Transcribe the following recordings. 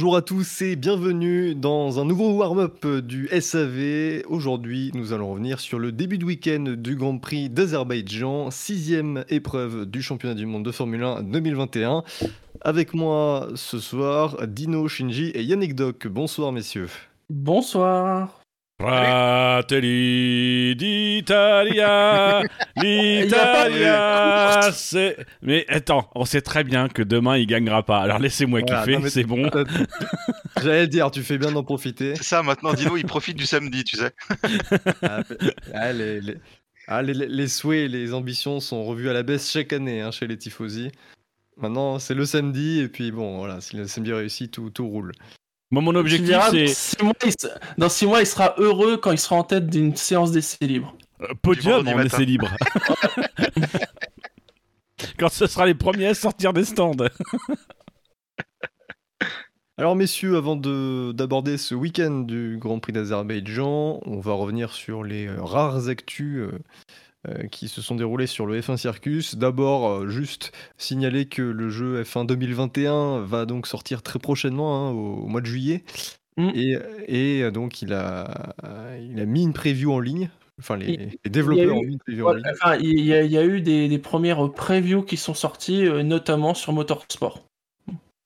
Bonjour à tous et bienvenue dans un nouveau warm-up du SAV. Aujourd'hui, nous allons revenir sur le début de week-end du Grand Prix d'Azerbaïdjan, sixième épreuve du championnat du monde de Formule 1 2021. Avec moi ce soir, Dino, Shinji et Yannick Doc. Bonsoir messieurs. Bonsoir. Fratelli d'Italia, l'Italia, c'est... Mais attends, on sait très bien que demain il gagnera pas. Alors laissez-moi Voilà, kiffer, c'est bon. J'allais le dire, tu fais bien d'en profiter. C'est ça, maintenant Dino il profite du samedi, tu sais. Ah, ah, les, les- ah, les- les- les souhaits et les ambitions sont revus à la baisse chaque année hein, chez les Tifosi. Maintenant, c'est le samedi et puis bon, voilà, si le samedi réussit, tout, tout roule. Moi, mon objectif, c'est dans six mois, il s- dans six mois, il sera heureux quand il sera en tête d'une séance d'essai libre. euh, podium en essai libre. Quand ce sera les premiers à sortir des stands. Alors messieurs, avant de- d'aborder ce week-end du Grand Prix d'Azerbaïdjan, on va revenir sur les euh, rares actus euh, qui se sont déroulées sur le F1 Circus. D'abord, euh, juste signaler que le jeu F1 2021 va donc sortir très prochainement, hein, au, au mois de juillet. Mm. Et, et, euh, donc il a, euh, il a mis une preview en ligne. Enfin, les, Il- les développeurs eu- ont mis une preview en ligne. enfin, il y, a, il y a eu des, des premières previews qui sont sorties, euh, notamment sur Motorsport.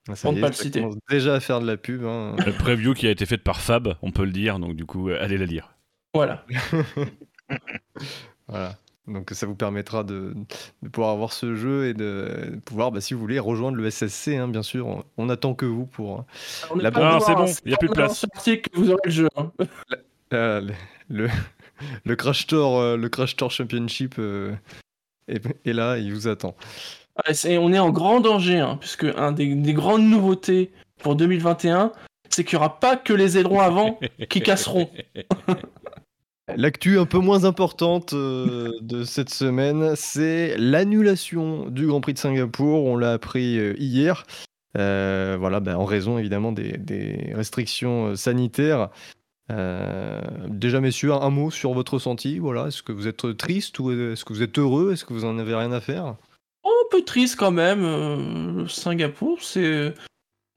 Ah, ça ne pas le citer. commence déjà à faire de la pub. hein. Le preview qui a été faite par Fab, on peut le dire, donc du coup, euh, allez la lire. Voilà. Voilà. Donc ça vous permettra de, de pouvoir avoir ce jeu et de, de pouvoir, bah, si vous voulez, rejoindre le SSC, hein, bien sûr. On, on attend que vous pour. On La loin, c'est bon, il y a plus de place. que vous aurez le jeu. hein. euh, le, le, le Crash Tour, euh, le Crash Tour Championship euh, est, est là, il vous attend. Ouais, c'est- on est en grand danger, hein, puisque un des, des grandes nouveautés pour 2021, c'est qu'il n'y aura pas que les ailerons avant qui casseront. L'actu un peu moins importante euh, de cette semaine, c'est l'annulation du Grand Prix de Singapour. On l'a appris euh, hier. Euh, voilà, bah, en raison évidemment des, restrictions sanitaires. Déjà, messieurs, un, mot sur votre ressenti. Voilà, est-ce que vous êtes triste ou est-ce que vous êtes heureux? Est-ce que vous en avez rien à faire? Un peu triste quand même. Singapour, c'est.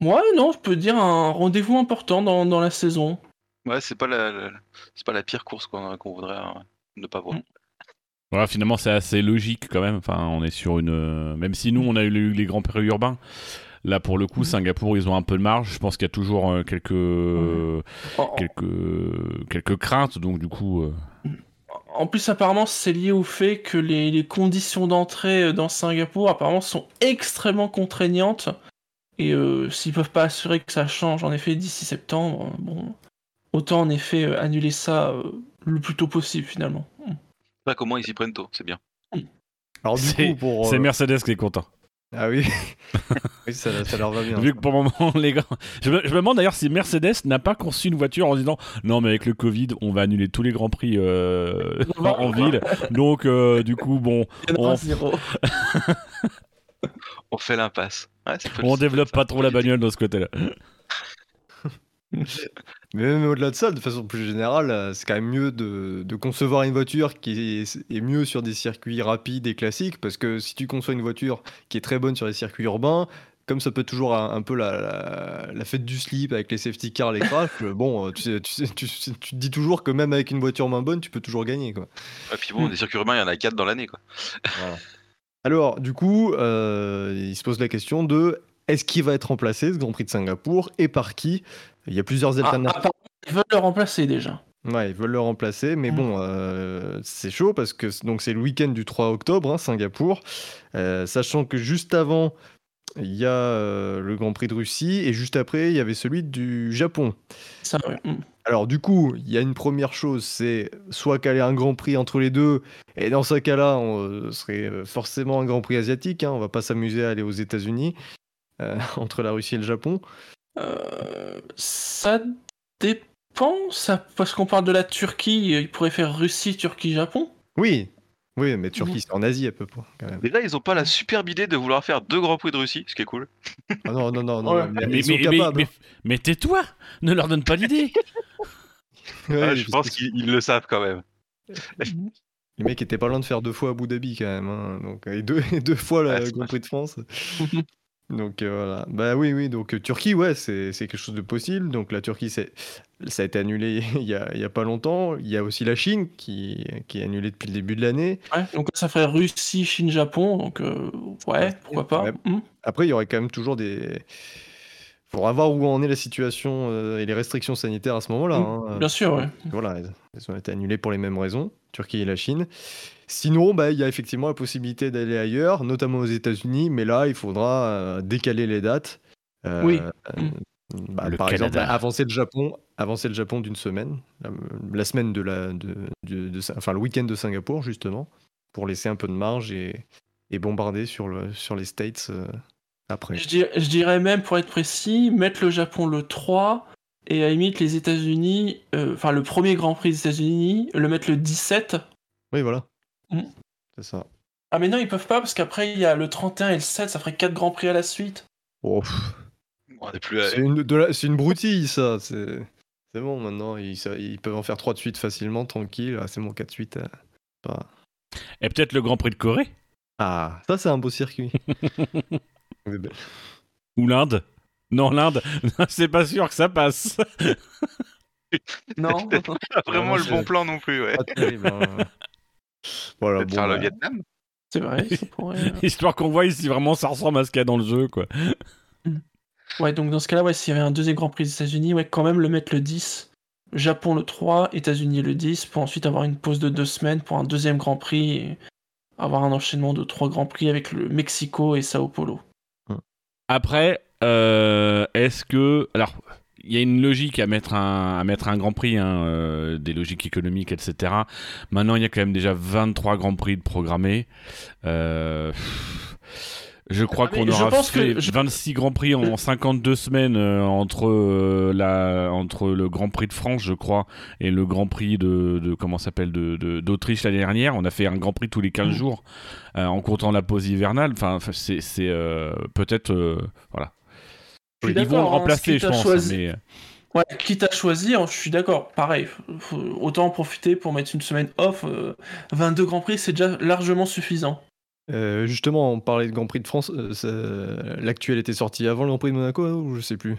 Ouais, non, je peux dire un rendez-vous important dans la saison. Ouais, c'est pas la, la- c'est pas la pire course qu'on qu'on voudrait hein, ne pas voir. Mm. Voilà, finalement, c'est assez logique quand même. Enfin, on est sur une. euh, Même si nous, on a eu les, les grands prix urbains. Là, pour le coup, Singapour, ils ont un peu de marge. Je pense qu'il y a toujours euh, quelques, quelques, quelques craintes. Donc, du coup, euh, en plus, apparemment, c'est lié au fait que les, les conditions d'entrée dans Singapour, apparemment, sont extrêmement contraignantes. Et euh, s'ils peuvent pas assurer que ça change, en effet, d'ici septembre, bon, autant en effet euh, annuler ça euh, le plus tôt possible, finalement. Pas comment ils s'y prennent tôt, c'est bien. Alors du C'est- coup, pour c'est euh, Mercedes qui est content. ah oui, oui ça, ça leur va bien. Vu que pour le moment, les. Je me, je me demande d'ailleurs si Mercedes n'a pas conçu une voiture en disant Non, mais avec le Covid, on va annuler tous les grands prix euh, en, ville. Donc, euh, du coup, bon, on- fait l'impasse. Ouais, on développe pas trop la bagnole dans ce côté-là. Mais même au-delà de ça, de façon plus générale, euh, c'est quand même mieux de, de concevoir une voiture qui est, est mieux sur des circuits rapides et classiques, parce que si tu conçois une voiture qui est très bonne sur les circuits urbains, comme ça peut être toujours un, un peu la, la- la fête du slip avec les safety cars, les crashs, euh, bon, euh, tu, sais- tu, sais- tu, tu te dis toujours que même avec une voiture moins bonne, tu peux toujours gagner. Quoi. Et puis bon, des circuits urbains, il y en a 4 dans l'année, quoi. Alors, du coup, euh, il se pose la question de est-ce qu'il va être remplacé, ce Grand Prix de Singapour, et par qui? Il y a plusieurs Ah, alternatives. ils veulent le remplacer déjà. Ouais, ils veulent le remplacer, mais Mm. bon, euh, c'est chaud parce que donc c'est le week-end du 3 octobre, hein, Singapour, Euh, sachant que juste avant, il y a euh, le Grand Prix de Russie et juste après, il y avait celui du Japon. Ça. Mm. Alors du coup, il y a une première chose, c'est soit caler un Grand Prix entre les deux, et dans ce cas-là, on serait forcément un Grand Prix asiatique, hein, on va pas s'amuser à aller aux États-Unis entre la Russie et le Japon. Euh, ça dépend, ça, parce qu'on parle de la Turquie, il pourrait faire Russie, Turquie, Japon. Oui, oui, mais Turquie, c'est en Asie à peu près quand même. Déjà, ils ont pas la superbe idée de vouloir faire deux grands prix de Russie, ce qui est cool. Ah non, non, non, non, Ouais. mais, Mais, ils sont mais, mais, capables. mais- mais tais-toi Ne leur donne pas l'idée Ouais, Ouais, je pense qu'ils ils le savent quand même. Les mecs étaient pas loin de faire deux fois Abu Dhabi quand même, hein, donc et deux, et deux fois le Grand Prix de France. Donc euh, voilà. Bah oui, oui. Donc euh, Turquie, ouais, c'est c'est quelque chose de possible. Donc la Turquie, c'est ça a été annulé il y a, il y a pas longtemps. Il y a aussi la Chine qui, qui est annulée depuis le début de l'année. Ouais, donc ça ferait Russie, Chine, Japon. Donc euh, ouais, pourquoi pas. Ouais. Hmm. Après, il y aurait quand même toujours des. Faudra voir où en est la situation euh, et les restrictions sanitaires à ce moment-là. Mm, hein. Bien sûr, ouais. Voilà, elles ont été annulées pour les mêmes raisons, Turquie et la Chine. Sinon, bah, il y a effectivement la possibilité d'aller ailleurs, notamment aux États-Unis, mais là, il faudra euh, décaler les dates. Euh, Oui. euh, bah, Le par exemple, avancer le Japon, avancer le Japon d'une semaine, la, la semaine de la, de, de- de- enfin le week-end de Singapour justement, pour laisser un peu de marge et, et bombarder sur le, sur les States euh, après. Je dirais, je dirais même, pour être précis, mettre le Japon le 3 et à la limite les États-Unis, euh, enfin le premier Grand Prix des États-Unis, le mettre le 17. Oui, voilà. Mm. C'est ça. Ah mais non, ils peuvent pas parce qu'après il y a le 31 et le 7, ça ferait 4 Grands Prix à la suite. Oh, On est plus à... c'est une, de la- c'est une broutille, ça. C'est c'est bon, maintenant, ils, ça- ils peuvent en faire 3 de suite facilement, tranquille. Ah, c'est mon 4 de suite. euh, pas- Et peut-être le Grand Prix de Corée Ah, ça, c'est un beau circuit. Ou l'Inde Non, l'Inde, c'est pas sûr que ça passe. Non Pas vraiment le bon plan non plus, ouais. pas terrible. hein. Voilà, bon, faire le bah, Vietnam. C'est vrai, ça pourrait. euh. Histoire qu'on voit si vraiment ça ressemble à ce qu'il y a dans le jeu, quoi. Ouais, donc dans ce cas-là, ouais, s'il y avait un deuxième Grand Prix des États-Unis, ouais, quand même le mettre le 10. Japon le 3, États-Unis le 10, pour ensuite avoir une pause de deux semaines pour un deuxième Grand Prix et avoir un enchaînement de trois Grands Prix avec le Mexico et Sao Paulo. Après, euh, est-ce que. Alors, y a une logique à mettre un, à mettre un grand prix, hein, euh, des logiques économiques, etc. Maintenant, il y a quand même déjà 23 grands prix de programmés. Euh, je crois Ah, qu'on aura fait que je- 26 grands prix en 52 semaines euh, entre, euh, la, entre le Grand Prix de France, je crois, et le Grand Prix de, de comment s'appelle de, de- d'Autriche l'année dernière. On a fait un Grand Prix tous les 15 Mm. jours euh, en comptant la pause hivernale. Enfin, c'est, peut-être voilà. Je suis Ils vont le hein, remplacer, je pense. choisi- Mais... Ouais, quitte à choisir, je suis d'accord. Pareil, faut- autant en profiter pour mettre une semaine off. euh, 22 Grands Prix, c'est déjà largement suffisant. euh, justement, on parlait de Grand Prix de France. euh, L'actuel était sorti avant le Grand Prix de Monaco, hein, ou je sais plus?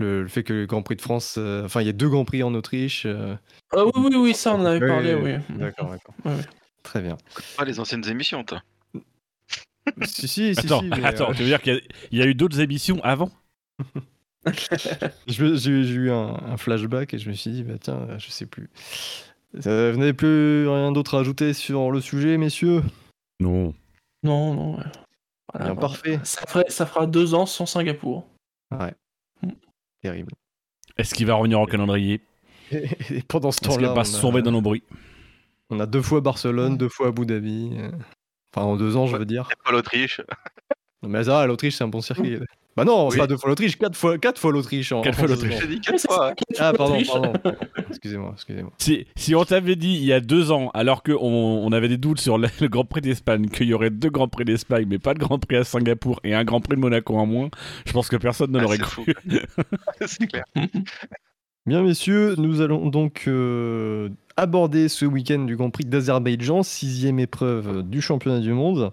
Le, le fait que le Grand Prix de France. euh, Enfin, il y a deux Grands Prix en Autriche. euh, Ah oui, oui, oui, ça on en avait Oui, parlé, oui, oui. D'accord, d'accord. Ouais, ouais. Très bien. Pas les anciennes émissions, toi. si, si, si. Attends, si, mais, attends, euh, tu veux dire qu'il y a, il y a eu d'autres émissions avant? J'ai j'ai eu un, un flashback et je me suis dit, bah tiens, je sais plus. Euh, vous n'avez plus rien d'autre à ajouter sur le sujet, messieurs? Non. Non, non. ouais. Voilà, Bien, parfait. Ça, ferait- ça fera deux ans sans Singapour. Ouais. Mm. Terrible. Est-ce qu'il va revenir au calendrier? Et, et pendant ce Est-ce qu'il temps-là, va pas on, se a- sauver dans nos bruits? on a deux fois Barcelone, Mm. deux fois Abu Dhabi. euh, Enfin, en deux ans, je veux dire. Pas l'Autriche. Mais ça, l'Autriche, c'est un bon circuit. Bah non, c'est Oui. pas deux fois l'Autriche, quatre fois, quatre fois l'Autriche. en- Quatre en fois l'Autriche. J'ai dit quatre fois. Ah, fois pardon, pardon. excusez-moi, excusez-moi. si, si on t'avait dit il y a deux ans, alors qu'on on avait des doutes sur le, le Grand Prix d'Espagne, qu'il y aurait deux Grands Prix d'Espagne, mais pas de Grand Prix à Singapour et un Grand Prix de Monaco en moins, je pense que personne ne Ah, l'aurait cru. c'est clair. Bien, messieurs, nous allons donc euh, aborder ce week-end du Grand Prix d'Azerbaïdjan, sixième épreuve du championnat du monde.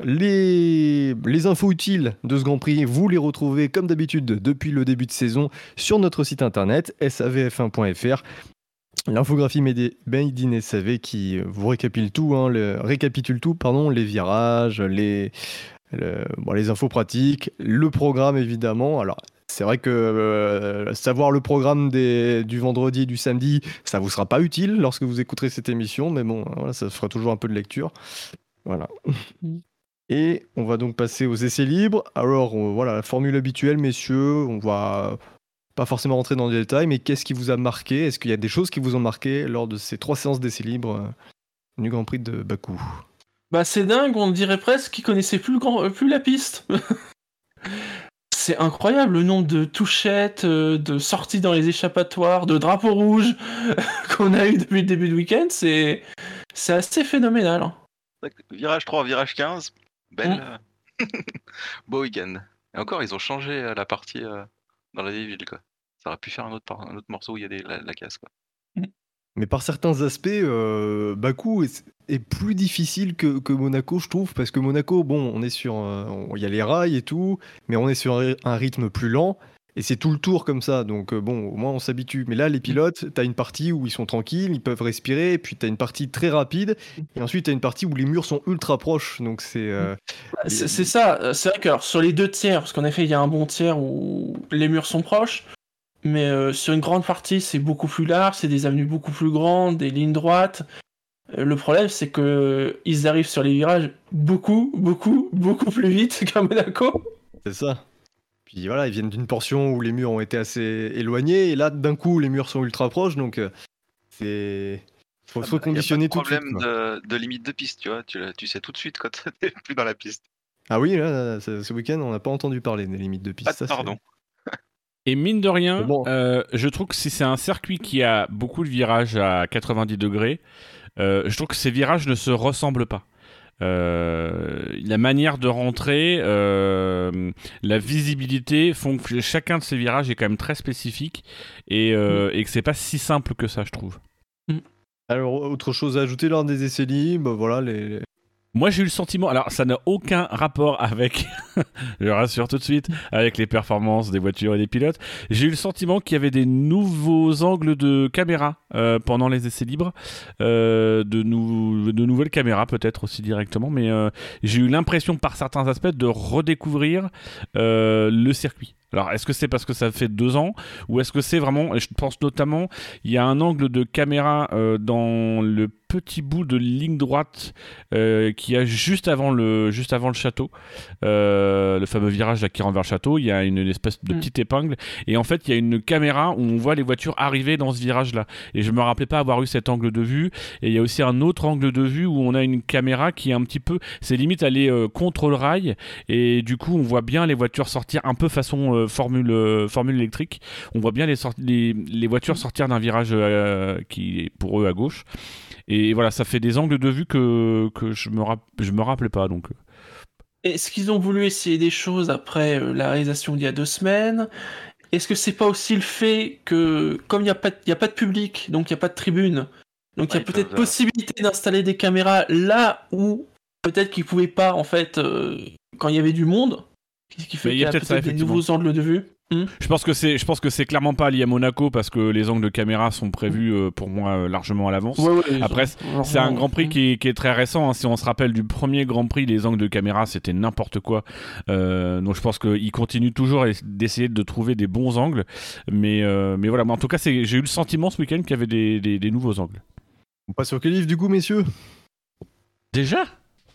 Les, infos utiles de ce Grand Prix, vous les retrouvez comme d'habitude depuis le début de saison sur notre site internet savf1.fr. L'infographie Made in SAV qui vous récapitule tout, hein, le- récapitule tout, pardon, les virages, les, infos pratiques, le programme évidemment. Alors c'est vrai que euh, savoir le programme du vendredi et du samedi, ça vous sera pas utile lorsque vous écouterez cette émission, mais bon, ça fera toujours un peu de lecture. Voilà. Et on va donc passer aux essais libres. Alors on- voilà, la formule habituelle, messieurs, on va pas forcément rentrer dans les détails, mais qu'est-ce qui vous a marqué? Est-ce qu'il y a des choses qui vous ont marqué lors de ces trois séances d'essais libres euh, du Grand Prix de Bakou? Bah c'est dingue, on dirait presque qu'ils connaissaient plus, le grand, euh, plus la piste. c'est incroyable le nombre de touchettes, euh, de sorties dans les échappatoires, de drapeaux rouges qu'on a eu depuis le début du week-end. C'est c'est assez phénoménal. hein. Virage 3, virage 15. Belle. Mm. euh, Beau week-end. Et encore, ils ont changé euh, la partie euh, dans la vieille ville, quoi. Ça aurait pu faire un autre, par- un autre morceau où il y a des, la, la casse, quoi. Mais par certains aspects, euh, Bakou est, est plus difficile que, que Monaco, je trouve, parce que Monaco, bon, on est sur, euh, on- il y a les rails et tout, mais on est sur un rythme plus lent. Et c'est tout le tour comme ça, donc euh, bon, au moins on s'habitue. Mais là, les pilotes, t'as une partie où ils sont tranquilles, ils peuvent respirer, et puis t'as une partie très rapide, et ensuite t'as une partie où les murs sont ultra proches, donc c'est... euh, Bah, C'est ça, euh, c'est vrai que alors, sur les deux tiers, parce qu'en effet il y a un bon tiers où les murs sont proches, mais euh, sur une grande partie c'est beaucoup plus large, c'est des avenues beaucoup plus grandes, des lignes droites. Le problème c'est que ils arrivent sur les virages beaucoup, beaucoup, beaucoup plus vite qu'à Monaco. C'est ça. Puis voilà, ils viennent d'une portion où les murs ont été assez éloignés, et là, d'un coup, les murs sont ultra proches, donc euh, c'est. Faut Ah se bah, y a pas de reconditionner tout de suite. problème de, de limite de piste, tu vois. Tu, sais tout de suite quand t'es plus dans la piste. Ah oui, là, là, ce ce week-end, on n'a pas entendu parler des limites de piste. Pas de ça, c'est- pardon. Et mine de rien, bon. euh, je trouve que si c'est un circuit qui a beaucoup de virages à 90 degrés, euh, je trouve que ces virages ne se ressemblent pas. Euh, la manière de rentrer, euh, la visibilité font que chacun de ces virages est quand même très spécifique et, euh, et que c'est pas si simple que ça, je trouve. Alors, autre chose à ajouter lors des essais libres, voilà, les. Moi, j'ai eu le sentiment, alors ça n'a aucun rapport avec, je rassure tout de suite, avec les performances des voitures et des pilotes. J'ai eu le sentiment qu'il y avait des nouveaux angles de caméra euh, pendant les essais libres, euh, de, nou- de nouvelles caméras peut-être aussi directement, mais euh, j'ai eu l'impression par certains aspects de redécouvrir le circuit. Alors, est-ce que c'est parce que ça fait deux ans ou est-ce que c'est vraiment, je pense notamment, il y a un angle de caméra dans le petit bout de ligne droite euh, qui a juste avant le, juste avant le château, euh, le fameux virage là qui rentre vers le château, il y a une, une espèce de Mm. petite épingle. Et en fait il y a une caméra où on voit les voitures arriver dans ce virage là et je me rappelais pas avoir eu cet angle de vue. Et il y a aussi un autre angle de vue où on a une caméra qui est un petit peu, c'est limite aller euh, contre le rail. Et du coup on voit bien les voitures sortir un peu façon euh, formule formule électrique, on voit bien les, les, les voitures sortir d'un virage qui est pour eux à gauche et voilà, ça fait des angles de vue que, que je me rap- je me rappelais pas donc. euh. Est-ce qu'ils ont voulu essayer des choses après euh, la réalisation d'il y a deux semaines? Est-ce que c'est pas aussi le fait que, comme il n'y a, pas de- il y a pas de public, donc il n'y a pas de tribune, donc il y a peut-être possibilité d'installer des caméras là où peut-être qu'ils pouvaient pas, en fait, euh, quand il y avait du monde Ce qui fait Mais il qu'il y y a a peut-être des effectivement. nouveaux angles de vue? Hmm Je pense que c'est je pense que c'est clairement pas lié à Monaco parce que les angles de caméra sont prévus euh, pour moi euh, largement à l'avance. Ouais, ouais, ils Après, C'est un Grand Prix qui est, qui est très récent. hein. Si on se rappelle du premier Grand Prix, les angles de caméra, c'était n'importe quoi. Euh, donc je pense qu'ils continuent toujours d'essayer de trouver des bons angles. Mais, euh, mais voilà, Mais en tout cas, j'ai eu le sentiment ce week-end qu'il y avait des, des- des nouveaux angles. On passe au qualif du coup, messieurs Déjà?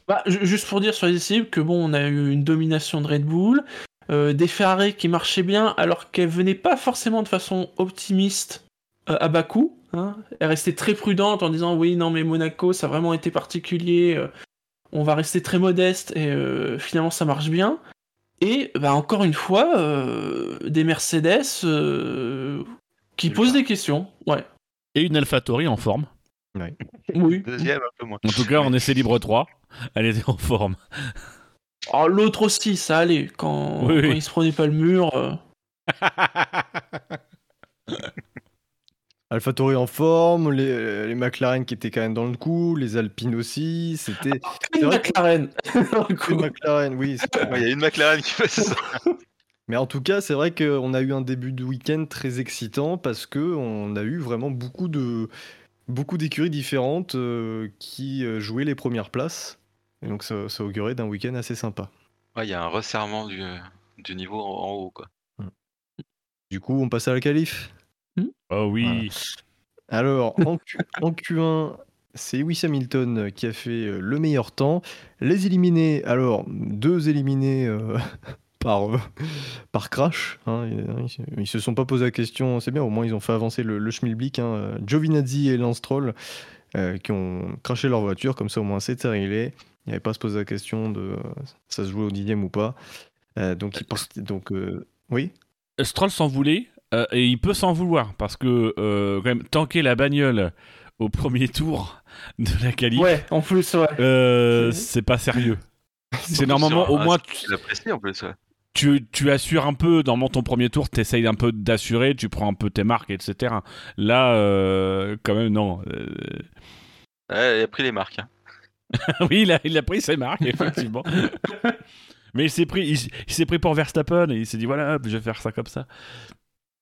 Bah, ju- juste pour dire sur les cibles que bon, on a eu une domination de Red Bull, euh, des Ferrari qui marchaient bien alors qu'elles venaient pas forcément de façon optimiste euh, à Bakou. Hein. Elle restait très prudente en disant oui, non, mais Monaco, ça a vraiment été particulier, euh, on va rester très modeste et euh, finalement ça marche bien. Et bah, encore une fois, euh, des Mercedes euh, qui posent des questions. Ouais. Et une AlphaTauri en forme. Oui. Deuxième, un peu moins. En tout cas, on essaie libre 3. Elle était en forme. Alors l'autre aussi, ça allait. Quand, Oui, oui. quand il se prenait pas le mur. euh, AlphaTauri en forme, les, les McLaren qui étaient quand même dans le coup, les Alpines aussi, c'était... Une vrai McLaren. McLaren, oui. Ouais, Il y a une McLaren qui fait ça. Mais en tout cas, c'est vrai qu'on a eu un début de week-end très excitant parce que on a eu vraiment beaucoup de beaucoup d'écuries différentes euh, qui euh, jouaient les premières places. Et donc ça, ça augurait d'un week-end assez sympa. Ouais, il y a un resserrement du, du niveau en, en haut, quoi. Du coup, on passe à la qualif? Oh oui. Alors, en, Q, en Q1, c'est Lewis Hamilton qui a fait euh, le meilleur temps. Les éliminés, alors, deux éliminés euh, par, euh, par crash. hein, ils, ils se sont pas posé la question, c'est bien, au moins ils ont fait avancer le, le schmilblick. Hein, Giovinazzi et Lance Stroll euh, qui ont craché leur voiture, comme ça au moins c'est réglé. Il n'y avait pas à se poser la question de euh, ça se jouait au dixième ou pas. Euh, donc, partent- donc euh, oui. Stroll s'en voulait, euh, et il peut s'en vouloir, parce que euh, quand même, tanker la bagnole au premier tour de la qualif, Ouais, en plus, ouais. euh, C'est- pas sérieux. C'est normalement au moins apprécie, en plus. ouais. tu, tu assures un peu dans ton premier tour, tu essayes un peu d'assurer, tu prends un peu tes marques, etc. Là, euh, quand même, non. Euh. Ouais, il a pris les marques. Hein. oui, il a, il a pris ses marques, effectivement. Mais il s'est pris, il, s'est pris pour Verstappen et il s'est dit voilà, je vais faire ça comme ça.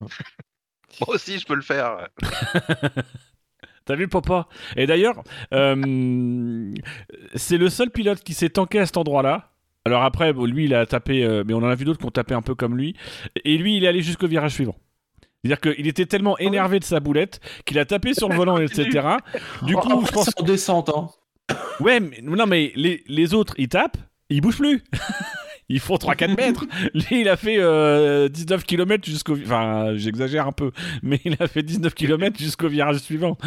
Moi aussi, je peux le faire. T'as vu, papa? Et d'ailleurs, euh, c'est le seul pilote qui s'est tanké à cet endroit-là. Alors après, lui, il a tapé, euh, mais on en a vu d'autres qui ont tapé un peu comme lui. Et lui, il est allé jusqu'au virage suivant. C'est-à-dire qu'il était tellement ah énervé de sa boulette qu'il a tapé sur le volant, etc. Du coup, je pense. en descente, hein. Ouais, mais non, mais les, les autres, ils tapent, ils bougent plus. ils font 3-4 mètres. Lui, il a fait 19 euh, km jusqu'au. Enfin, j'exagère un peu, mais il a fait 19 km jusqu'au virage suivant.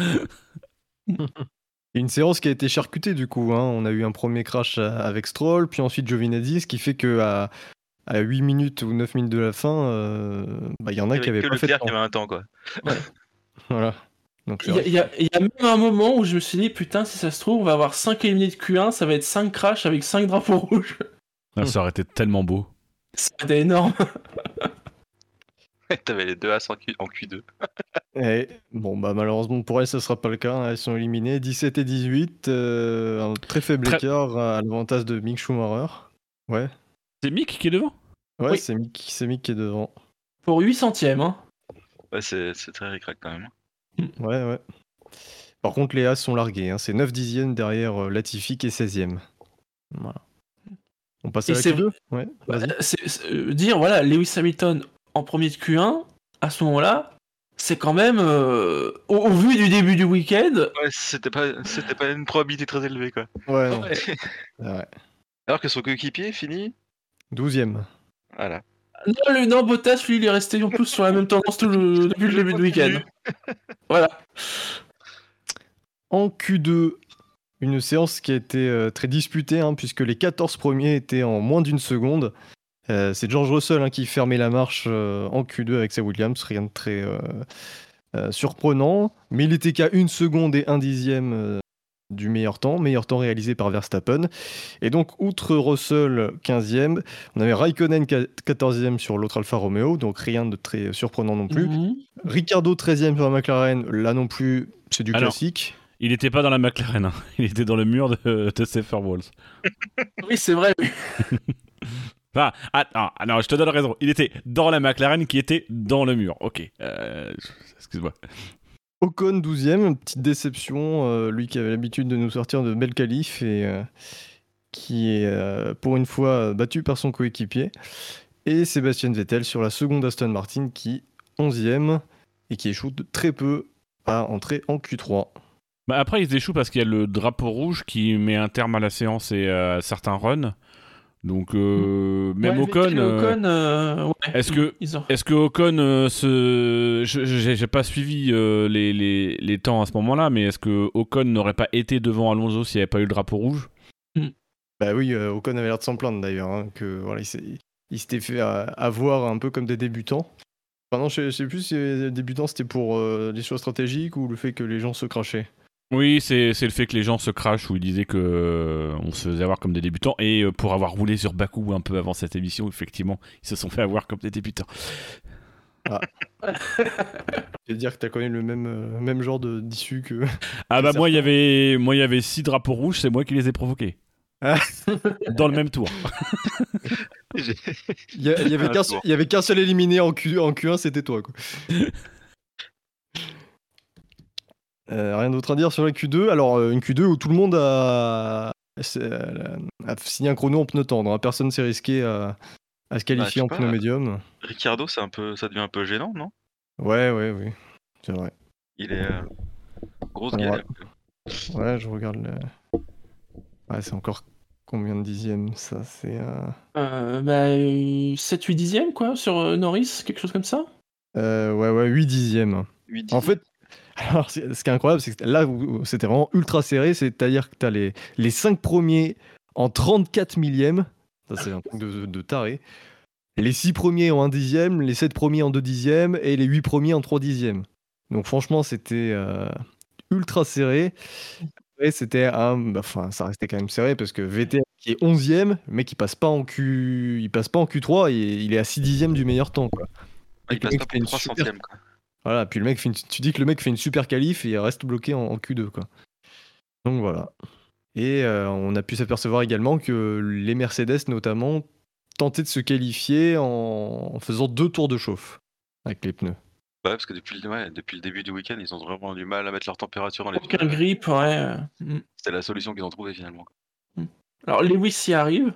Une séance qui a été charcutée du coup. Hein. On a eu un premier crash avec Stroll, puis ensuite Giovinazzi, ce qui fait que à, 8 minutes ou 9 minutes de la fin, euh, bah, il y en a qui avaient que pas le fait. qui avait un temps quoi. voilà. Il y, a, même un moment où je me suis dit, putain, si ça se trouve, on va avoir 5 éliminés de Q1, ça va être 5 crashs avec 5 drapeaux rouges. Ah, ça aurait été tellement beau. C'était énorme. T'avais les deux As en, Q2. et, bon, bah malheureusement pour elles, ça sera pas le cas. Hein. Elles sont éliminées 17 et 18. Euh, un très faible écart à l'avantage de Mick Schumacher. Ouais. C'est Mick qui est devant? Ouais, c'est Mick, qui est devant. Pour 8 centièmes. Hein. Ouais, c'est très ricrac quand même. Ouais, ouais. Par contre, les As sont largués. Hein. C'est 9 dixièmes derrière euh, Latifi qui est 16ème. Voilà. On passe à la Q2 ouais, bah, euh, Dire, voilà, Lewis Hamilton en premier de Q1, à ce moment-là, c'est quand même, euh, au, vu du début du week-end... Ouais, c'était pas, c'était pas une probabilité très élevée, quoi. Ouais, ouais. Alors que son coéquipier finit 12ème. Voilà. Non, le, non, Bottas, lui, il est resté en plus sur la même tendance tout le, depuis le début du week-end. voilà. En Q2, une séance qui a été euh, très disputée, hein, puisque les 14 premiers étaient en moins d'une seconde. Euh, c'est George Russell hein, qui fermait la marche euh, en Q2 avec sa Williams, rien de très surprenant. Mais il était qu'à une seconde et un dixième du meilleur temps, meilleur temps réalisé par Verstappen. Et donc, outre Russell 15e, on avait Raikkonen 14e sur l'autre Alfa Romeo, donc rien de très surprenant non plus. Mhm. Ricardo 13e sur la McLaren, là non plus, c'est du classique. Il n'était pas dans la McLaren, hein. il était dans le mur de, de Walls. oui, c'est vrai. Enfin, ah, ah, non, je te donne raison. Il était dans la McLaren qui était dans le mur. Ok. Euh, excuse-moi. Ocon 12ème, petite déception, euh, lui qui avait l'habitude de nous sortir de belles qualifs et euh, qui est euh, pour une fois battu par son coéquipier. Et Sébastien Vettel sur la seconde Aston Martin qui 11ème et qui échoue très peu à entrer en Q3. Bah après, ils échouent parce qu'il y a le drapeau rouge qui met un terme à la séance et à certains runs. Donc euh, même Ocon, euh, euh, est-ce que est-ce que Ocon se, j'ai pas suivi les, les, les, temps à ce moment-là, mais est-ce que Ocon n'aurait pas été devant Alonso s'il n'y avait pas eu le drapeau rouge? Bah oui, Ocon avait l'air de s'en plaindre d'ailleurs, hein, que voilà, il s'était fait avoir un peu comme des débutants. Enfin non, je, sais plus si les débutants c'était pour les choix stratégiques ou le fait que les gens se crachaient. Oui, c'est le fait que les gens se crachent où ils disaient que euh, on se faisait avoir comme des débutants et euh, pour avoir roulé sur Baku un peu avant cette émission, effectivement, ils se sont fait avoir comme des débutants. Ah. Je veux dire que tu as connu le même, euh, même genre d'issue que. Ah bah moi il y avait moi il y avait six drapeaux rouges, c'est moi qui les ai provoqués. Ah. Dans le même tour. il y, avait qu'un seul éliminé en, Q, en Q1, c'était toi. Quoi. Euh, rien d'autre à dire sur la Q2. Alors, euh, une Q2 où tout le monde a, signé un chrono en pneu tendre. Hein. Personne s'est risqué à, se qualifier bah, en pneu médium. Ricardo, un peu, ça devient un peu gênant, non? Ouais, ouais, oui. C'est vrai. Il est. Euh, grosse galère. Ouais, je regarde. Le... Ouais, c'est encore combien de dixièmes ça C'est. Euh... bah, 7-8 dixièmes, quoi, sur Norris, quelque chose comme ça? Ouais, ouais, 8 dixièmes. 8 dixièmes. En fait, alors, ce qui est incroyable, c'est que là c'était vraiment ultra serré, c'est-à-dire que tu as les, les 5 premiers en 34 millièmes. Ça, c'est un truc de, taré. Les 6 premiers en 1 dixième, les 7 premiers en 2 dixièmes et les 8 premiers en 3 dixièmes. Donc, franchement, c'était euh, ultra serré. Et c'était un. Bah, enfin, ça restait quand même serré parce que VT qui est 11ème, le mec il passe pas en Q, il passe pas en Q3 et il est à 6 dixièmes du meilleur temps quoi. Il passe pas une 3 super- centièmes. Quoi. Voilà, puis le mec fait une- tu dis que le mec fait une super qualif et il reste bloqué en, en Q2 quoi. Donc voilà. Et euh, on a pu s'apercevoir également que les Mercedes notamment tentaient de se qualifier en, en faisant deux tours de chauffe avec les pneus. Ouais, parce que depuis, le- ouais, depuis le début du week-end, ils ont vraiment du mal à mettre leur température dans les Aucun pneus. grip, ouais. euh, mm. C'était la solution qu'ils ont trouvée finalement. quoi. Alors Lewis y arrive.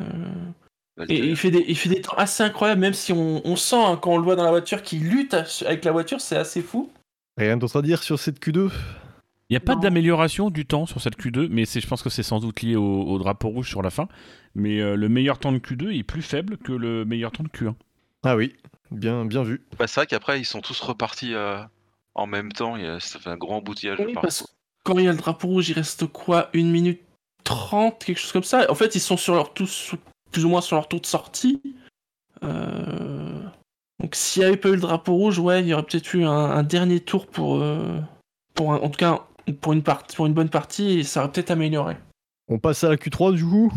euh, Bah, et il fait, des, il fait des temps assez incroyables, même si on, on sent hein, quand on le voit dans la voiture qu'il lutte avec la voiture, c'est assez fou. Rien d'autre à dire sur cette Q2 Il n'y a pas d'amélioration du temps sur cette Q2, mais c'est- je pense que c'est sans doute lié au, au drapeau rouge sur la fin. Mais euh, le meilleur temps de Q2 est plus faible que le meilleur temps de Q1. Ah oui, bien, bien vu. Bah, c'est vrai qu'après, ils sont tous repartis euh, en même temps. Il y a- ça fait un grand embouteillage Oui, parce que quand il y a le drapeau rouge, il reste quoi? Une minute 30, quelque chose comme ça? En fait, ils sont sur leur tous plus ou moins sur leur tour de sortie. Euh, Donc s'il n'y avait pas eu le drapeau rouge, ouais, il y aurait peut-être eu un, dernier tour pour, euh, pour un- en tout cas pour une, partie, pour une bonne partie et ça aurait peut-être amélioré. On passe à la Q3 du coup.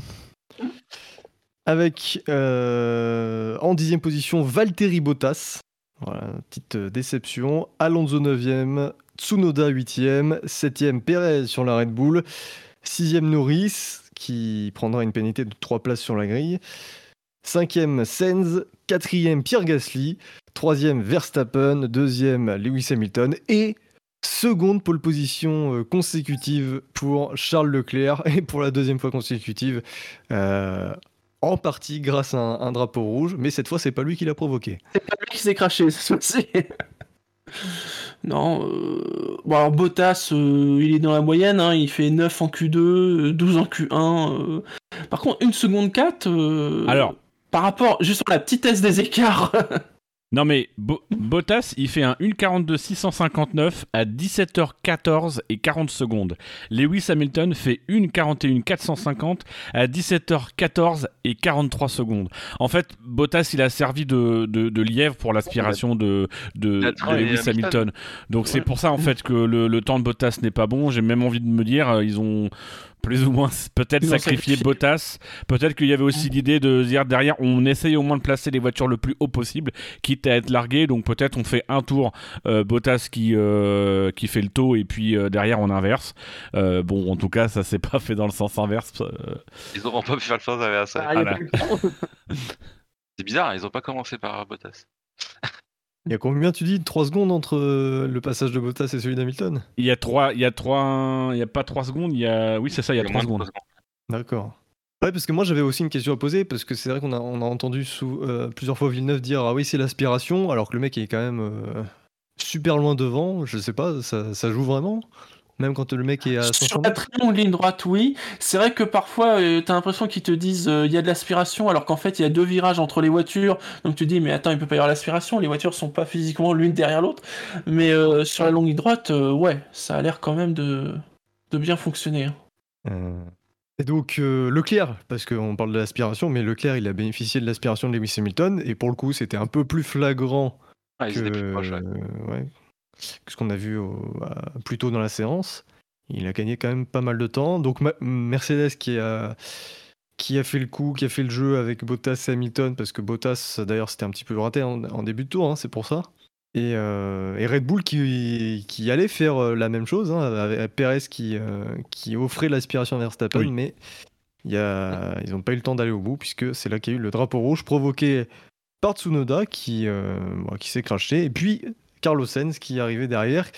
Avec euh, en dixième position Valtteri Bottas. Voilà, petite déception. Alonso 9e, Tsunoda 8e, 7e Perez sur la Red Bull, 6e Norris qui prendra une pénalité de 3 places sur la grille, 5e Sainz, 4e Pierre Gasly, 3e Verstappen, 2e Lewis Hamilton. Et seconde pole position euh, consécutive pour Charles Leclerc et pour la deuxième fois consécutive euh, en partie grâce à un, drapeau rouge. Mais cette fois c'est pas lui qui l'a provoqué. C'est pas lui qui s'est craché, fois-ci. non, euh, bon alors Bottas, euh, il est dans la moyenne, hein, il fait 9 en Q2, euh, 12 en Q1. euh. Par contre, une seconde 4, euh, Alors. par rapport juste à la petitesse des écarts, Non mais Bo- Bottas, il fait un 1.42 659 à 17h14 et 40 secondes. Lewis Hamilton fait 1.41 450 à 17h14 et 43 secondes. En fait, Bottas, il a servi de, de, de lièvre pour l'aspiration de, Lewis Hamilton. Donc c'est pour ça en fait que le, le temps de Bottas n'est pas bon. J'ai même envie de me dire, euh, ils ont plus ou moins peut-être sacrifié. Bottas. Peut-être qu'il y avait aussi l'idée de dire derrière, on essaye au moins de placer les voitures le plus haut possible quitte à être largué. Donc peut-être on fait un tour euh, Bottas qui, euh, qui fait le taux et puis euh, derrière on inverse. Euh, bon, en tout cas, ça s'est pas fait dans le sens inverse. euh. Ils auront pas pu faire le sens inverse. Ah, Voilà. C'est bizarre, ils ont pas commencé par Bottas. Il y a combien tu dis 3 secondes entre euh, le passage de Bottas et celui d'Hamilton? Il y a trois, il y a trois, il y a pas trois secondes. Il y a, oui, c'est ça, il y a trois moins de secondes. trois d'accord Ouais, parce que moi j'avais aussi une question à poser, parce que c'est vrai qu'on a, on a entendu sous, euh, plusieurs fois Villeneuve dire Ah oui, c'est l'aspiration, alors que le mec est quand même euh, super loin devant. Je sais pas, ça, ça joue vraiment? Même quand le mec est à 500 Sur la très longue ligne droite, oui. C'est vrai que parfois, euh, t'as l'impression qu'ils te disent euh, il y a de l'aspiration, alors qu'en fait, il y a deux virages entre les voitures. Donc tu dis, mais attends, il peut pas y avoir l'aspiration, les voitures sont pas physiquement l'une derrière l'autre. Mais euh, sur la longue ligne droite, euh, ouais, ça a l'air quand même de, de bien fonctionner. hein. Et donc euh, Leclerc, parce qu'on parle de l'aspiration, mais Leclerc il a bénéficié de l'aspiration de Lewis Hamilton, et pour le coup c'était un peu plus flagrant Ah, que, proches. ouais. euh, ouais, que ce qu'on a vu au- à- plus tôt dans la séance. Il a gagné quand même pas mal de temps. Donc Ma- Mercedes qui a, qui a fait le coup, qui a fait le jeu avec Bottas et Hamilton, parce que Bottas d'ailleurs c'était un petit peu raté en, en début de tour, hein, c'est pour ça. Et, euh, et Red Bull qui, qui allait faire euh, la même chose, hein, avec Perez qui, euh, qui offrait l'aspiration à Verstappen, Oui. mais il y a, ils n'ont pas eu le temps d'aller au bout, puisque c'est là qu'il y a eu le drapeau rouge provoqué par Tsunoda qui, euh, qui s'est craché, et puis Carlos Sainz qui est arrivé derrière,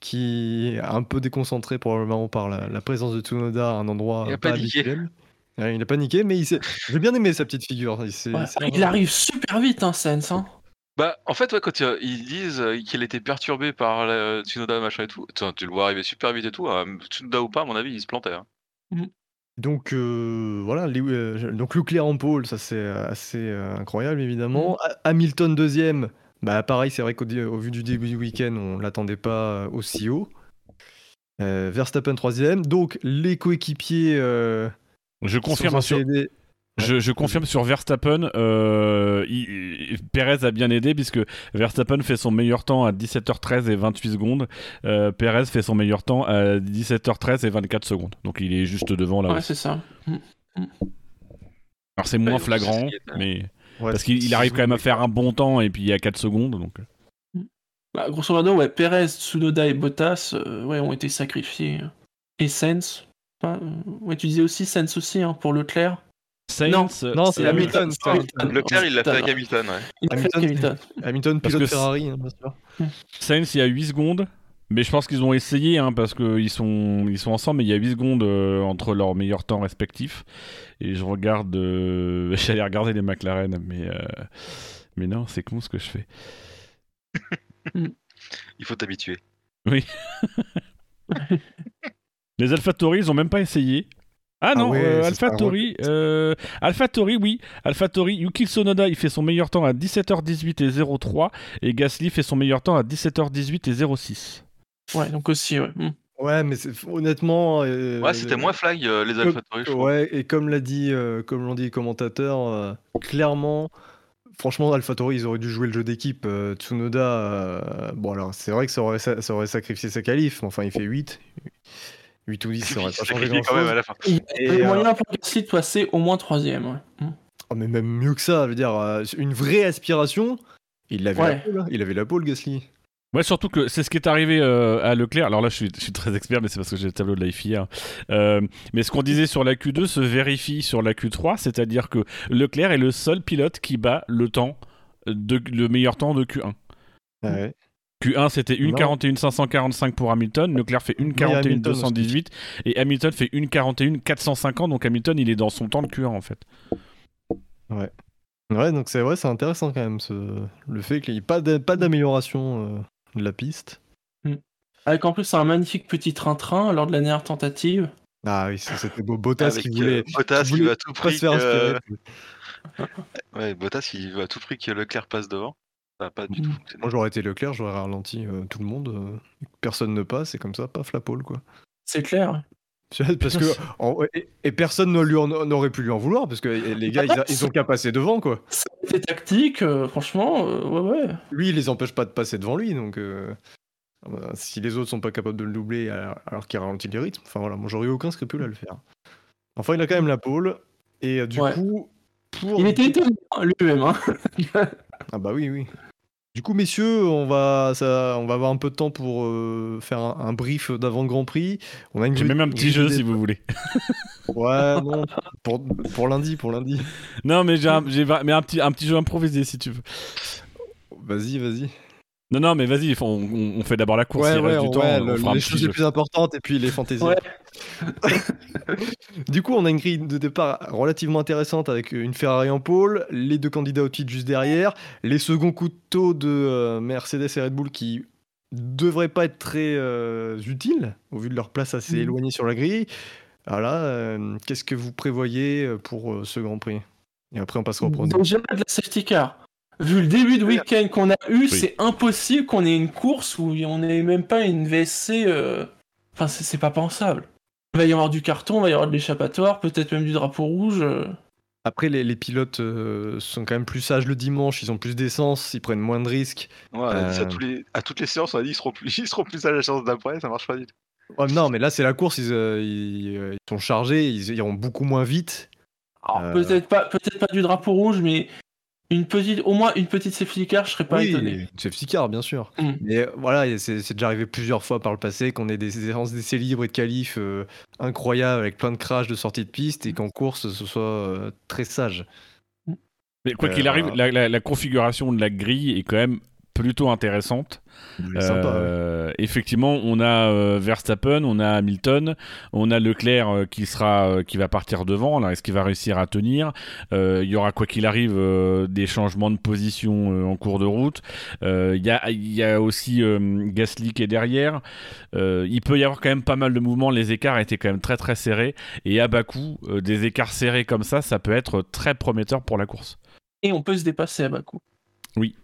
qui est un peu déconcentré probablement par la, la présence de Tsunoda à un endroit Il a pas paniqué. habituel. Ouais, il a paniqué, mais j'ai bien aimé sa petite figure. Il, Ouais, arrive super vite, hein, Sens. Hein. Bah, en fait, ouais, quand euh, ils disent euh, qu'il était perturbé par la Tsunoda, machin et tout, tu le vois arriver super vite et tout, hein, Tsunoda ou pas, à mon avis, il se plantait. hein. Donc euh, voilà, les- euh, donc Leclerc en pôle, ça c'est assez euh, incroyable évidemment. Ha- Hamilton deuxième, bah pareil, c'est vrai qu'au vu du début du week-end, on l'attendait pas euh, aussi haut. Euh, Verstappen troisième, donc les coéquipiers. euh, Je confirme sur, aider- je, je confirme sur Verstappen, euh, il- il- Perez a bien aidé puisque Verstappen fait son meilleur temps à 17h13 et 28 secondes. Euh, Perez fait son meilleur temps à 17h13 et 24 secondes. Donc il est juste devant là. Ouais, c'est ça. Mm. Alors c'est moins Ouais, flagrant, c'est- mais Ouais, parce qu'il il arrive quand même à faire un bon temps et puis il y a 4 secondes. Donc... Bah, grosso modo, ouais, Perez, Tsunoda et Bottas euh, ouais, ont été sacrifiés. Et. Enfin, euh, ouais, tu disais aussi Sainz aussi hein, pour Leclerc. Sainz, Non, C'est c'est Hamilton. Hamilton. Leclerc, il l'a fait avec Hamilton. Hamilton, ouais. Hamilton. Pilote Ferrari, hein, bien sûr. Sainz, il y a 8 secondes. Mais je pense qu'ils ont essayé, hein, parce qu'ils sont, ils sont ensemble, mais il y a 8 secondes euh, entre leurs meilleurs temps respectifs. Et je regarde. euh, J'allais regarder les McLaren, mais, euh, mais non, c'est con ce que je fais. Il faut t'habituer. Les AlphaTauri, ils ont même pas essayé. Ah non, ouais, euh, AlphaTauri, euh, AlphaTauri, oui. AlphaTauri, Yuki Tsunoda, il fait son meilleur temps à 17h18 et 03. Et Gasly fait son meilleur temps à 17h18 et 06. Ouais, donc aussi, ouais. Hmm. Ouais, mais honnêtement. euh, Ouais, c'était moins flag, euh, les AlphaTauri, je. Ouais, et comme l'a dit, euh, comme l'ont dit les commentateurs, euh, clairement, franchement, AlphaTauri, ils auraient dû jouer le jeu d'équipe. euh, Tsunoda, euh, bon alors c'est vrai que ça aurait, ça, aurait sacrifié sa qualif, mais enfin il fait 8. 8 ou 10, ça aurait pas changé grand quand même chose. à la fin. Il y Et, avait euh, moyen pour Gasly de passer au moins troisième. Ouais. Oh, mais même mieux que ça, je veux dire, euh, une vraie aspiration, il avait la hein. il avait la pole, Gasly. Ouais, surtout que c'est ce qui est arrivé euh, à Leclerc. Alors là, je suis, je suis très expert, mais c'est parce que j'ai le tableau de la FIA. Euh, mais ce qu'on disait sur la Q2 se vérifie sur la Q3, c'est-à-dire que Leclerc est le seul pilote qui bat le temps, de, le meilleur temps de Q1. Ouais. Q1 c'était 1,41 545 pour Hamilton, Leclerc fait 1,41 Hamilton 218 et Hamilton fait 1,41 450 donc Hamilton il est dans son temps de Q1 en fait. Ouais, donc c'est vrai, c'est intéressant quand même, ce... le fait qu'il n'y ait pas d'amélioration euh, de la piste. Avec en plus un magnifique petit train-train lors de la dernière tentative. Ah oui, c'était beau. Bottas Avec qui euh, voulait Bottas qui veut à tout prix que... inspirer. Ouais, Bottas il veut à tout prix que Leclerc passe devant. Ça pas du Mm. tout fonctionné. Moi j'aurais été Leclerc, j'aurais ralenti euh, tout le monde. euh, personne ne passe, et comme ça, paf la pole quoi. C'est clair. Parce que en- et, et personne ne lui en- n'aurait pu lui en vouloir parce que les gars ils, ils ont qu'à passer devant quoi. C'était tactique, euh, franchement, euh, ouais, ouais. Lui il les empêche pas de passer devant lui donc euh, euh, si les autres sont pas capables de le doubler alors, alors qu'il ralentit les rythmes, enfin voilà, moi j'aurais eu aucun scrupule à le faire. Enfin il a quand même la pole et du Ouais. coup pour Il était étonné hein, lui-même. Hein. Ah bah oui, oui. Du coup, messieurs, on va, ça, on va avoir un peu de temps pour euh, faire un, un brief d'avant le Grand Prix. On a une J'ai grille- même un petit jeu si vous voulez. Ouais, non. Pour, pour lundi, pour lundi. Non mais j'ai un, j'ai va- mais un petit un petit jeu improvisé si tu veux. Vas-y, vas-y. Non non mais vas-y on, fait d'abord la course Ouais, il reste ouais, du temps ouais, on le- fera un les petit choses jeu. les plus importantes et puis les fantaisies. Du coup, on a une grille de départ relativement intéressante avec une Ferrari en pôle, les deux candidats au titre juste derrière, les seconds couteaux de euh, Mercedes et Red Bull qui devraient pas être très euh, utiles au vu de leur place assez Mhm. éloignée sur la grille. Voilà, euh, qu'est-ce que vous prévoyez euh, pour euh, ce Grand Prix? Et après, on passera au pronostic. Déjà de la safety car. Vu le début de week-end qu'on a eu, c'est impossible qu'on ait une course où on n'ait même pas une VSC. euh, Enfin, c'est c'est pas pensable. Il va y avoir du carton, il va y avoir de l'échappatoire, peut-être même du drapeau rouge. euh. Après, les, les pilotes euh, sont quand même plus sages le dimanche, ils ont plus d'essence, ils prennent moins de risques. Ouais, Euh. à, tous les... à toutes les séances, on a dit ils seront plus, ils seront plus à la chance d'après, ça marche pas du tout. Ouais, non, mais là, c'est la course, ils, euh, ils, ils sont chargés, ils iront beaucoup moins vite. Alors, Euh. peut-être pas, peut-être pas du drapeau rouge, mais une petite, au moins une petite safety car, je serais pas étonné. safety car, bien sûr. Mm. Mais euh, voilà, c'est c'est déjà arrivé plusieurs fois par le passé qu'on ait des séances d'essais libres et de qualifs euh, incroyables avec plein de crashs de sortie de piste et qu'en course, ce soit euh, très sage. Mais quoi Euh, qu'il arrive voilà. la, la- la configuration de la grille est quand même plutôt intéressante. Sympa, ouais. Euh, Effectivement, on a euh, Verstappen, on a Hamilton, on a Leclerc euh, qui sera, euh, qui va partir devant. Est-ce qu'il va réussir à tenir? Euh, Il y aura quoi qu'il arrive euh, des changements de position euh, en cours de route. Euh, Il y, a, il y a aussi euh, Gasly qui est derrière. Euh, il peut y avoir quand même pas mal de mouvements. Les écarts étaient quand même très très serrés et à Bakou, euh, des écarts serrés comme ça, ça peut être très prometteur pour la course. Et on peut se dépasser à Bakou. Oui,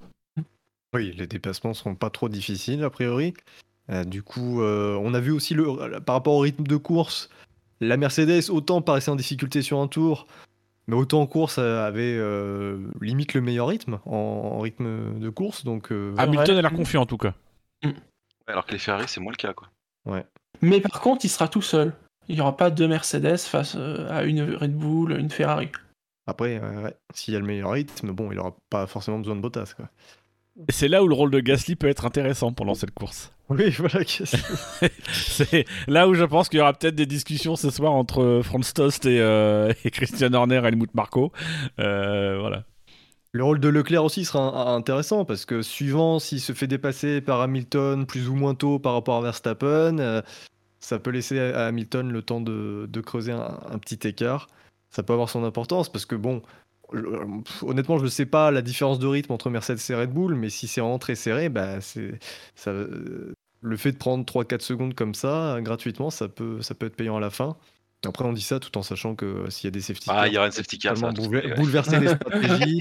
les dépassements seront pas trop difficiles a priori. Euh, du coup, euh, on a vu aussi le, par rapport au rythme de course, la Mercedes autant paraissait en difficulté sur un tour, mais autant en course euh, avait euh, limite le meilleur rythme en, en rythme de course. Donc euh, Hamilton a l'air confiant en tout cas. Alors que les Ferrari, c'est moins le cas, quoi. Mais par contre, il sera tout seul. Il n'y aura pas deux Mercedes face à une Red Bull, une Ferrari. Après, euh, ouais, s'il y a le meilleur rythme, bon, il aura pas forcément besoin de Bottas. Quoi. Et C'est là où le rôle de Gasly peut être intéressant pendant cette course. Oui, voilà. C'est là où je pense qu'il y aura peut-être des discussions ce soir entre Franz Tost et, euh, et Christian Horner et Helmut Marko. Euh, voilà. Le rôle de Leclerc aussi sera un- intéressant parce que suivant s'il se fait dépasser par Hamilton plus ou moins tôt par rapport à Verstappen, euh, ça peut laisser à Hamilton le temps de, de creuser un, un petit écart. Ça peut avoir son importance parce que bon, honnêtement, je ne sais pas la différence de rythme entre Mercedes et Red Bull, mais si c'est vraiment très serré, bah, c'est, ça, euh, le fait de prendre 3-4 secondes comme ça, gratuitement, ça peut, ça peut être payant à la fin. Après, on dit ça tout en sachant que euh, s'il y a des safety Ah, il y aura une safety car, ça. fait, ouais. bouleverser les stratégies.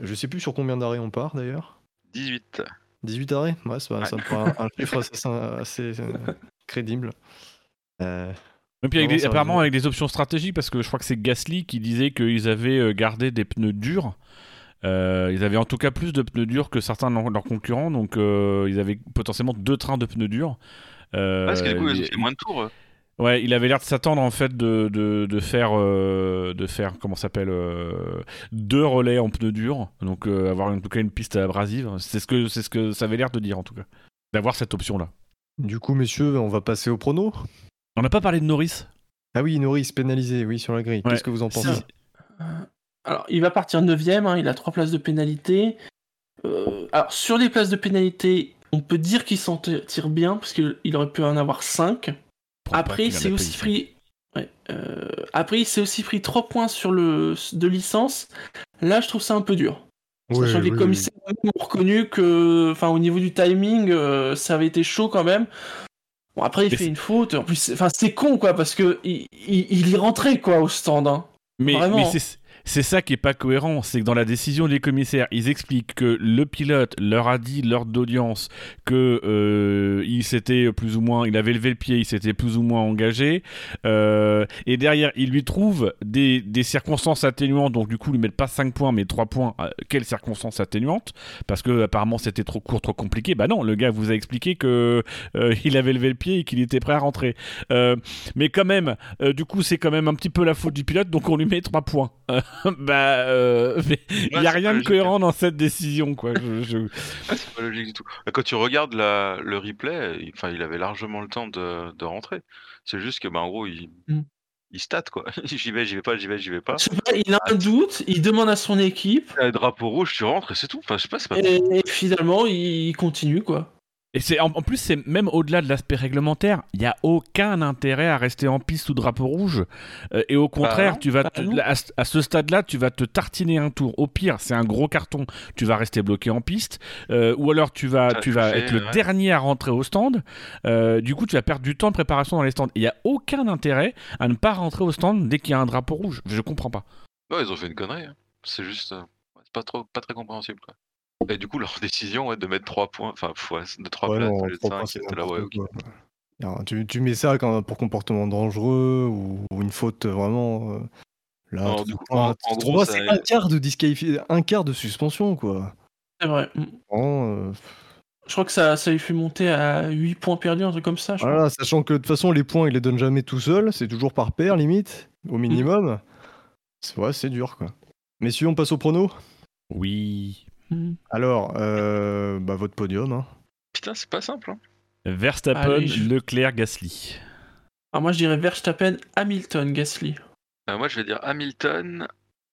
Je sais plus sur combien d'arrêts on part d'ailleurs. 18. 18 arrêts? Ouais, ça, Ouais. ça me paraît un, un chiffre assez, assez, euh, crédible. Euh, Et puis avec des- apparemment avec des options stratégiques, parce que je crois que c'est Gasly qui disait qu'ils avaient euh, gardé des pneus durs. Euh, ils avaient en tout cas plus de pneus durs que certains de leurs concurrents, donc euh, ils avaient potentiellement deux trains de pneus durs. Euh, Parce que du coup, il- ils ont fait moins de tours. Ouais, il avait l'air de s'attendre en fait de, de, de faire euh, de faire comment ça s'appelle euh, deux relais en pneus durs, donc euh, avoir en tout cas une piste abrasive. C'est ce que c'est ce que ça avait l'air de dire en tout cas, d'avoir cette option là. du coup, messieurs, on va passer au prono. On n'a pas parlé de Norris. Ah oui, Norris pénalisé, oui, sur la grille. Ouais. Qu'est-ce que vous en pensez Alors, il va partir 9ème, hein, il a 3 places de pénalité. Euh, alors, sur les places de pénalité, on peut dire qu'il s'en tire bien, parce qu'il aurait pu en avoir 5. Après, c'est aussi pris. ouais, euh, Après, il s'est aussi pris 3 points sur le de licence. Là, je trouve ça un peu dur. Oui, Sachant que les oui, commissaires ont reconnu que, enfin, au niveau du timing, euh, ça avait été chaud quand même. Bon, après, il Mais fait une faute. En plus, c'est- enfin, c'est con, quoi, parce que il, il, il y rentrait, quoi, au stand. hein. Mais, Vraiment. mais c'est ça qui est pas cohérent, c'est que dans la décision des commissaires, ils expliquent que le pilote leur a dit lors d'audience que euh, il s'était plus ou moins, il avait levé le pied, il s'était plus ou moins engagé, euh, et derrière ils lui trouvent des, des circonstances atténuantes, donc du coup ils lui mettent pas 5 points mais 3 points. Euh, quelles circonstances atténuantes? Parce que apparemment c'était trop court, trop compliqué. Bah non, le gars vous a expliqué que euh, il avait levé le pied et qu'il était prêt à rentrer. Euh, mais quand même, du coup, c'est quand même un petit peu la faute du pilote, donc on lui met 3 points. Bah, euh, il Ouais, n'y a rien de cohérent dans cette décision, quoi. Je- je- Ouais, c'est pas logique du tout. Quand tu regardes la, le replay, il, enfin, il avait largement le temps de, de rentrer. C'est juste que, bah, en gros, il, Mm. il stat, quoi. j'y vais, j'y vais pas, j'y vais, j'y vais pas. Il a un doute, il demande à son équipe, Un drapeau rouge, tu rentres et c'est tout. Enfin, je sais pas, c'est pas. et, et finalement, il continue, quoi. Et c'est en, en plus, c'est même au-delà de l'aspect réglementaire, il n'y a aucun intérêt à rester en piste sous drapeau rouge. Euh, et au contraire, non, tu vas te- à, ce- à ce stade-là, tu vas te tartiner un tour. Au pire, c'est un gros carton, tu vas rester bloqué en piste. Euh, ou alors, tu vas, tu vas être le ouais. dernier à rentrer au stand. Euh, du coup, tu vas perdre du temps de préparation dans les stands. Il n'y a aucun intérêt à ne pas rentrer au stand dès qu'il y a un drapeau rouge. Je comprends pas. Non, ils ont fait une connerie. hein. C'est juste. c'est pas, trop, pas très compréhensible, quoi. Et du coup, leur décision ouais, de mettre 3 points, enfin, de 3 Ouais, places non, au lieu de trois 5, points, c'est c'était là, ouais, n'importe ok. quoi. Alors, tu, tu mets ça quand- pour comportement dangereux ou, ou une faute vraiment. euh, là, Non, tu- du coup, tu- en- gros, c'est un quart de disqualifié, un quart de suspension, quoi. C'est vrai. Mm. Euh, Je crois que ça, ça lui fait monter à 8 points perdus, un truc comme ça, je crois. Voilà, sachant que de toute façon, les points, il les donne jamais tout seul, c'est toujours par paire, limite, au minimum. C'est ouais, c'est dur, quoi. Messieurs, on passe au prono? Oui. Mm. Alors, euh, bah, votre podium. Hein. Putain, c'est pas simple. Hein. Verstappen, Allez, je- Leclerc, Gasly. Alors moi, je dirais Verstappen, Hamilton, Gasly. Euh, moi, je vais dire Hamilton,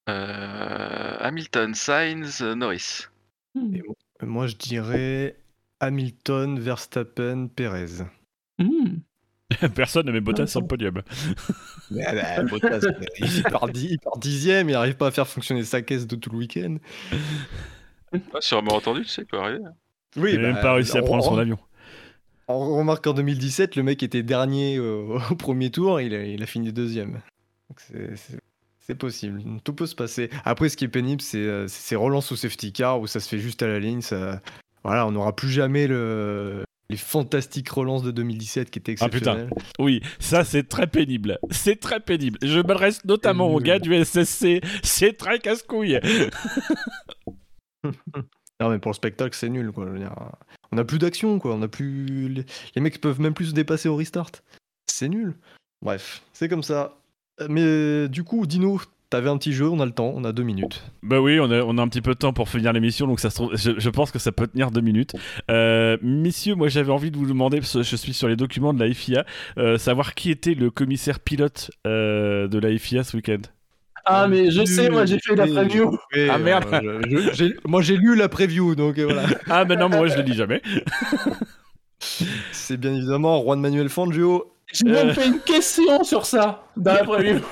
euh, Hamilton, Sainz, Norris. Mm. Moi, je dirais Hamilton, Verstappen, Perez. Mm. Personne ne met Bottas Ah, sur le podium. Mais, bah, Bottas, il, part di- il part dixième, il arrive pas à faire fonctionner sa caisse de tout le week-end. Ouais, sûrement entendu, tu sais, peut arriver. Oui, Il n'a même bah, pas réussi à on- prendre son on- avion. On remarque qu'en 2017, le mec était dernier au premier tour, il a, il a fini deuxième. C'est- possible, tout peut se passer. Après, ce qui est pénible, c'est euh, ces relances au safety car où ça se fait juste à la ligne. Ça... Voilà, on n'aura plus jamais le... les fantastiques relances de 2017 qui étaient Ah, putain. exceptionnelles. Oui, ça c'est très pénible. C'est très pénible. Je m'adresse notamment aux gars du SSC. C'est très casse-couille. Non, mais pour le spectacle, c'est nul. Quoi. On n'a plus d'action, quoi. On a plus... Les... mecs peuvent même plus se dépasser au restart. c'est nul. Bref, c'est comme ça. Mais du coup, Dino, t'avais un petit jeu, on a le temps, on a deux minutes. Bah oui, on a, un petit peu de temps pour finir l'émission, donc ça se trouve- je, je pense que ça peut tenir deux minutes. Euh, messieurs, moi j'avais envie de vous demander, parce que je suis sur les documents de la FIA, euh, savoir qui était le commissaire pilote euh, de la FIA ce week-end. Ah, mais je sais, moi j'ai fait la preview. oui, Ah, merde. euh, je- je- j'ai- Moi j'ai lu la preview, donc euh, voilà. Ah ben non, mais moi je le dis jamais. C'est bien évidemment Juan Manuel Fangio. J'ai même Euh. fait une question sur ça dans la preview.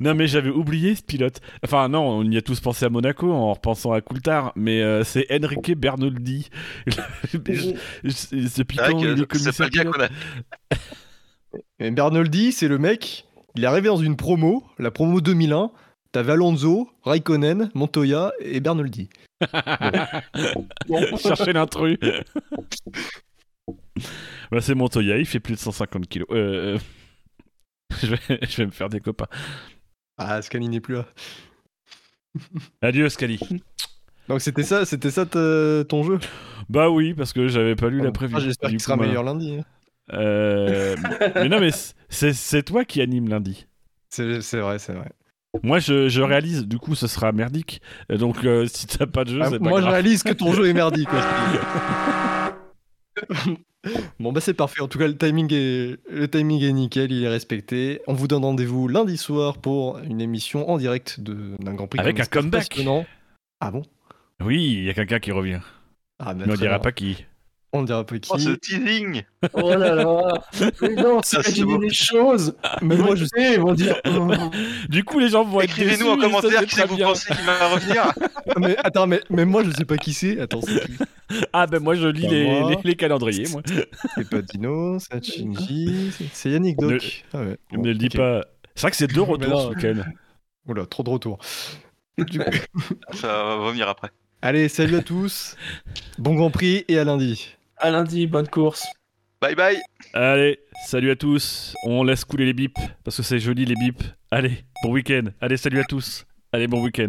Non mais j'avais oublié ce pilote. Enfin non, on y a tous pensé à Monaco en repensant à Coulthard, mais euh, c'est Enrique Bernoldi. Ce C'est piquant, il est que c'est pas le gars qu'on a. Bernoldi, c'est le mec, il est arrivé dans une promo, la promo 2001. T'avais Alonso, Raikkonen, Montoya et Bernoldi. Chercher l'intrus. bah, c'est Montoya, il fait plus de 150 kilos. Euh, euh, je, vais, je vais me faire des copains. Ah, Scali n'est plus là. Adieu Scali. Donc c'était ça, c'était ça ta- ton jeu? Bah oui, parce que j'avais pas lu la. Ah, J'espère Du qu'il sera meilleur lundi. hein. Euh, mais non, mais c'est c'est toi qui anime lundi. C'est c'est vrai, c'est vrai. Moi, je, je réalise, du coup, ce sera merdique. Donc, euh, si t'as pas de jeu, Ah, c'est pas moi, je réalise que ton jeu est merdique. bon, bah c'est parfait. En tout cas, le timing, est... le timing est nickel, il est respecté. On vous donne rendez-vous lundi soir pour une émission en direct de- d'un Grand Prix. Avec un comeback. Ah bon? Oui, il y a quelqu'un qui revient. ah, bah, très dira bien. pas qui. On ne dira pas qui. Oh, ce teasing Oh là là. Mais non, c'est Ah, beau. des choses. Mais moi, je sais, ils vont dire. oh. Du coup, les gens vont être Écrivez-nous en commentaire qui très c'est que vous pensez qu'il va revenir. mais attends, mais, mais moi, je sais pas qui c'est. Attends, c'est qui Ah, ben moi, je lis Pas les, moi. les- les calendriers, moi. C'est pas Dino, c'est Shinji, c'est- Yannick Ne- Doc. Ah ouais. ne Bon, le dis pas. C'est vrai que c'est deux retours week-end. Oula, trop de retours. Du coup- Ça va revenir après. Allez, salut à tous. Bon Grand Prix et à lundi. À lundi, bonne course. Bye bye Allez, salut à tous. On laisse couler les bips parce que c'est joli les bips. Allez, bon week-end. Allez, salut à tous. Allez, bon week-end.